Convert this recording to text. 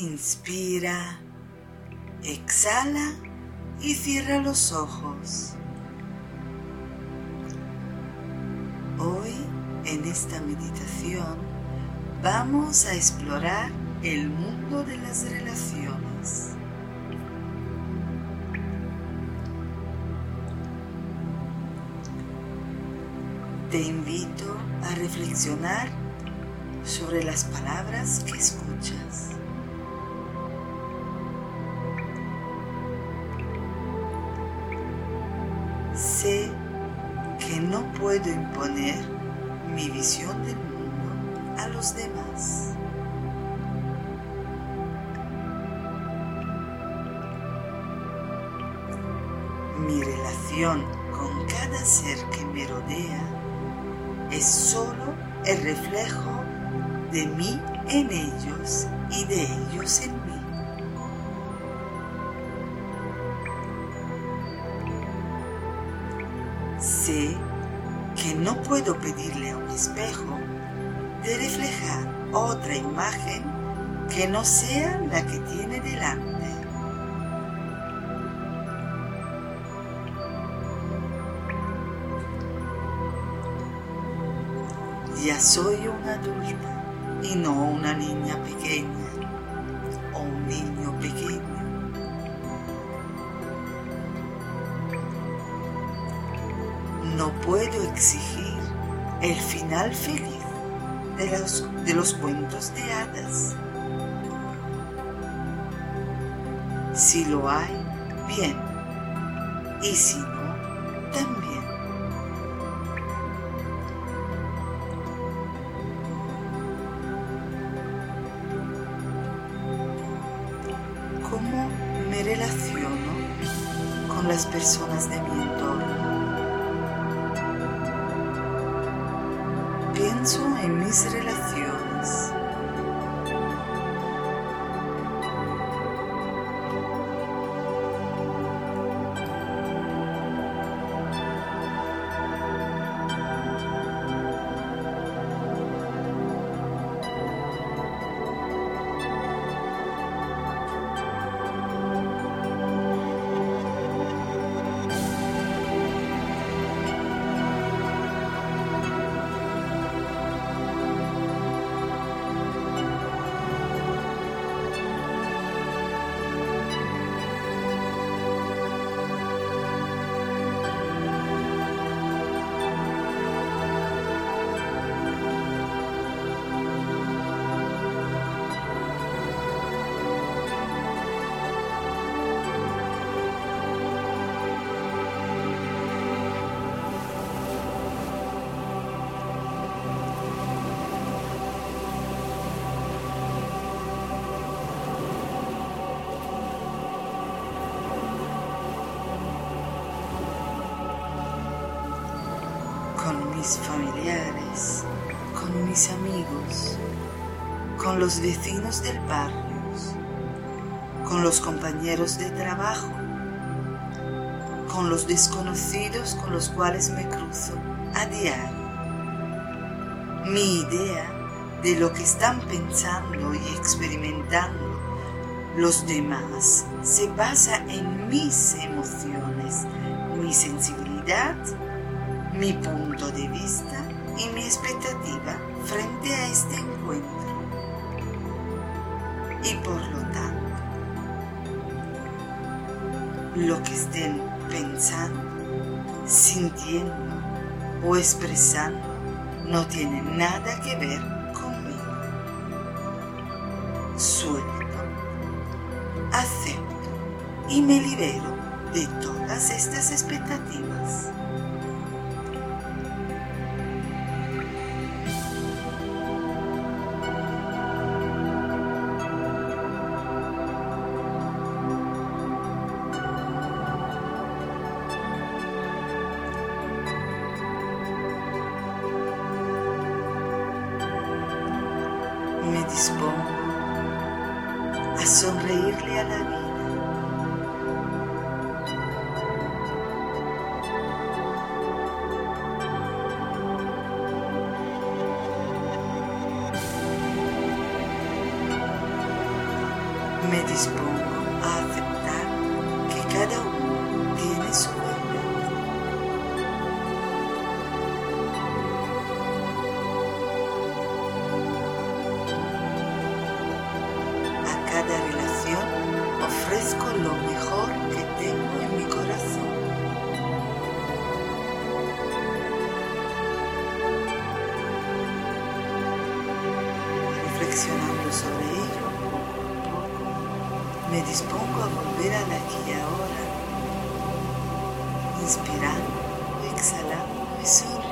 Inspira, exhala y cierra los ojos. Hoy en esta meditación vamos a explorar el mundo de las relaciones. Te invito a reflexionar sobre las palabras que escuchas. Que no puedo imponer mi visión del mundo a los demás. Mi relación con cada ser que me rodea es solo el reflejo de mí en ellos y de ellos en mí. Sé que no puedo pedirle a un espejo de reflejar otra imagen que no sea la que tiene delante. Ya soy una adulta y no una niña pequeña No puedo exigir el final feliz de los, de los cuentos de hadas. Si lo hay, bien. Y si no, también. ¿Cómo me relaciono con las personas de mi entorno? Pienso en mis relaciones. Mis familiares, con mis amigos, con los vecinos del barrio, con los compañeros de trabajo, con los desconocidos con los cuales me cruzo a diario. Mi idea de lo que están pensando y experimentando los demás se basa en mis emociones, mi sensibilidad mi punto de vista y mi expectativa frente a este encuentro. Y por lo tanto, lo que estén pensando, sintiendo o expresando no tiene nada que ver conmigo. Suelto, acepto y me libero de todas estas expectativas. Dispongo a sonreírle a la vida. me dispongo a aceptar que cada cada relación ofrezco lo mejor que tengo en mi corazón. Reflexionando sobre ello, me dispongo a volver al aquí y ahora, inspirando, exhalando y sonriendo.